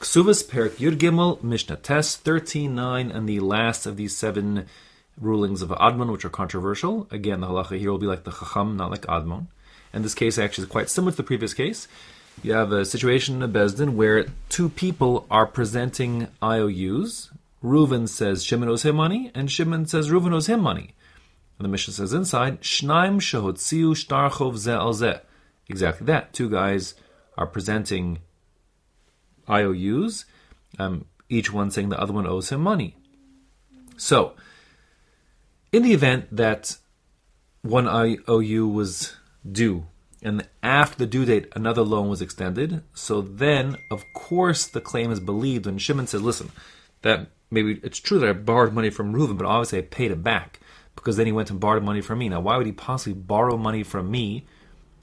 Kesubos Perek Yud Gimel Mishnah thirteen nine, and the last of these seven rulings of Admon, which are controversial. Again, the halacha here will be like the Chacham, not like Admon. And this case actually is quite similar to the previous case. You have a situation in a Beis Din where two people are presenting IOUs. Reuven says Shimon owes him money, and Shimon says Reuven owes him money. And the Mishnah says inside, Shnaim shehotziu shtarchov ze al ze. Exactly that. Two guys are presenting IOUs, um, each one saying the other one owes him money. So, in the event that one IOU was due, and after the due date another loan was extended, so then, of course, the claim is believed when Shimon says, listen, that maybe it's true that I borrowed money from Reuven, but obviously I paid it back because then he went and borrowed money from me. Now, why would he possibly borrow money from me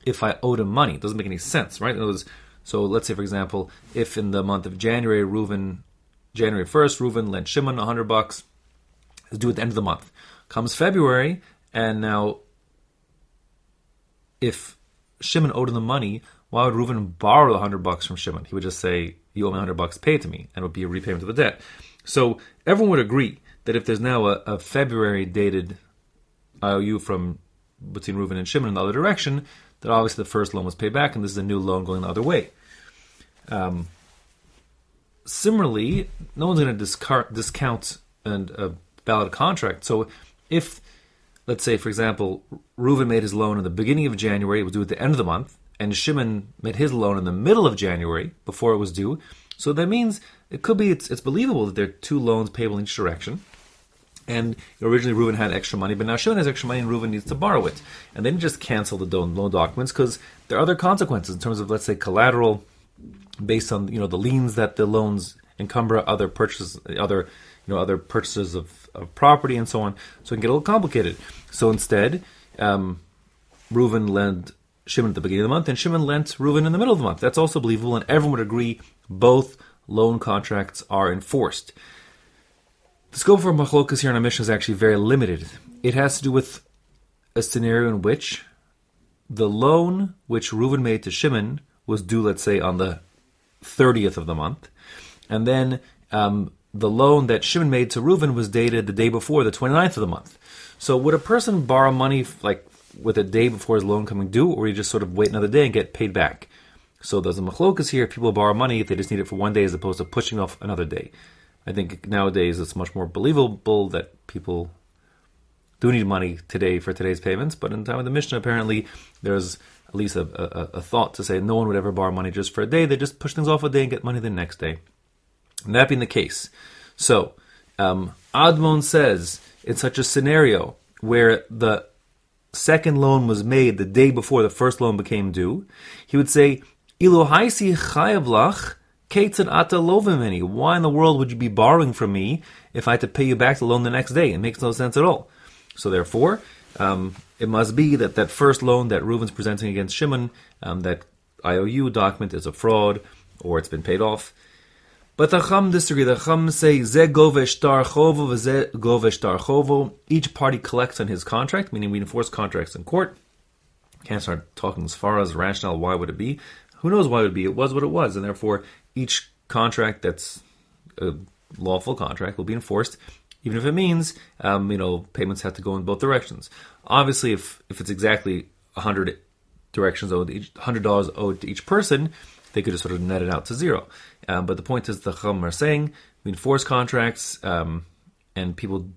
if I owed him money? It doesn't make any sense, right? In other words, so let's say, for example, if in the month of January, Reuven, January 1st, Reuven lent Shimon 100 bucks, is due at the end of the month. Comes February, and now if Shimon owed him the money, why would Reuven borrow the 100 bucks from Shimon? He would just say, you owe me 100 bucks, pay it to me, and it would be a repayment of the debt. So everyone would agree that if there's now a, a February dated IOU from between Reuven and Shimon in the other direction, that obviously the first loan was paid back, and this is a new loan going the other way. Um, similarly, no one's going to discount an, a valid contract. So if, let's say, for example, Reuven made his loan in the beginning of January, it was due at the end of the month, and Shimon made his loan in the middle of January before it was due. So that means it could be it's, it's believable that there are two loans payable in each direction. And originally Reuven had extra money, but now Shimon has extra money and Reuven needs to borrow it. And then just cancel the loan documents because there are other consequences in terms of, let's say, collateral based on you know the liens that the loans encumber other purchases, other you know other purchases of, of property and so on. So it can get a little complicated. So instead, um, Reuven lent Shimon at the beginning of the month, and Shimon lent Reuven in the middle of the month. That's also believable, and everyone would agree both loan contracts are enforced. The scope for machlokas here on a mission is actually very limited. It has to do with a scenario in which the loan which Reuven made to Shimon was due, let's say, on the 30th of the month. And then um, the loan that Shimon made to Reuven was dated the day before, the 29th of the month. So would a person borrow money like with a day before his loan coming due, or you just sort of wait another day and get paid back? So there's a machlokas here. People borrow money if they just need it for one day as opposed to pushing off another day. I think nowadays it's much more believable that people do need money today for today's payments, but in the time of the Mishnah, apparently there's at least a, a, a, thought to say no one would ever borrow money just for a day. They just push things off a day and get money the next day. And that being the case, so um, Admon says in such a scenario where the second loan was made the day before the first loan became due, he would say, Ilohaisi chayavlach ata Why in the world would you be borrowing from me if I had to pay you back the loan the next day? It makes no sense at all. So therefore, um, it must be that that first loan that Reuven's presenting against Shimon, um, that IOU document is a fraud or it's been paid off. But the Chum disagree. The Chum say ze gove shtar chovo ze gove shtar chovo. Each party collects on his contract, meaning we enforce contracts in court. Can't start talking as far as rationale. Why would it be? Who knows why it would be? It was what it was, and therefore each contract that's a lawful contract will be enforced even if it means um, you know payments have to go in both directions. Obviously, if if it's exactly hundred directions owed, hundred dollars owed to each person, they could just sort of net it out to zero. Um, but the point is, the Chum are saying we enforce contracts, um, and people.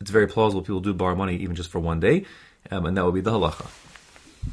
It's very plausible people do borrow money even just for one day, um, and that would be the halacha.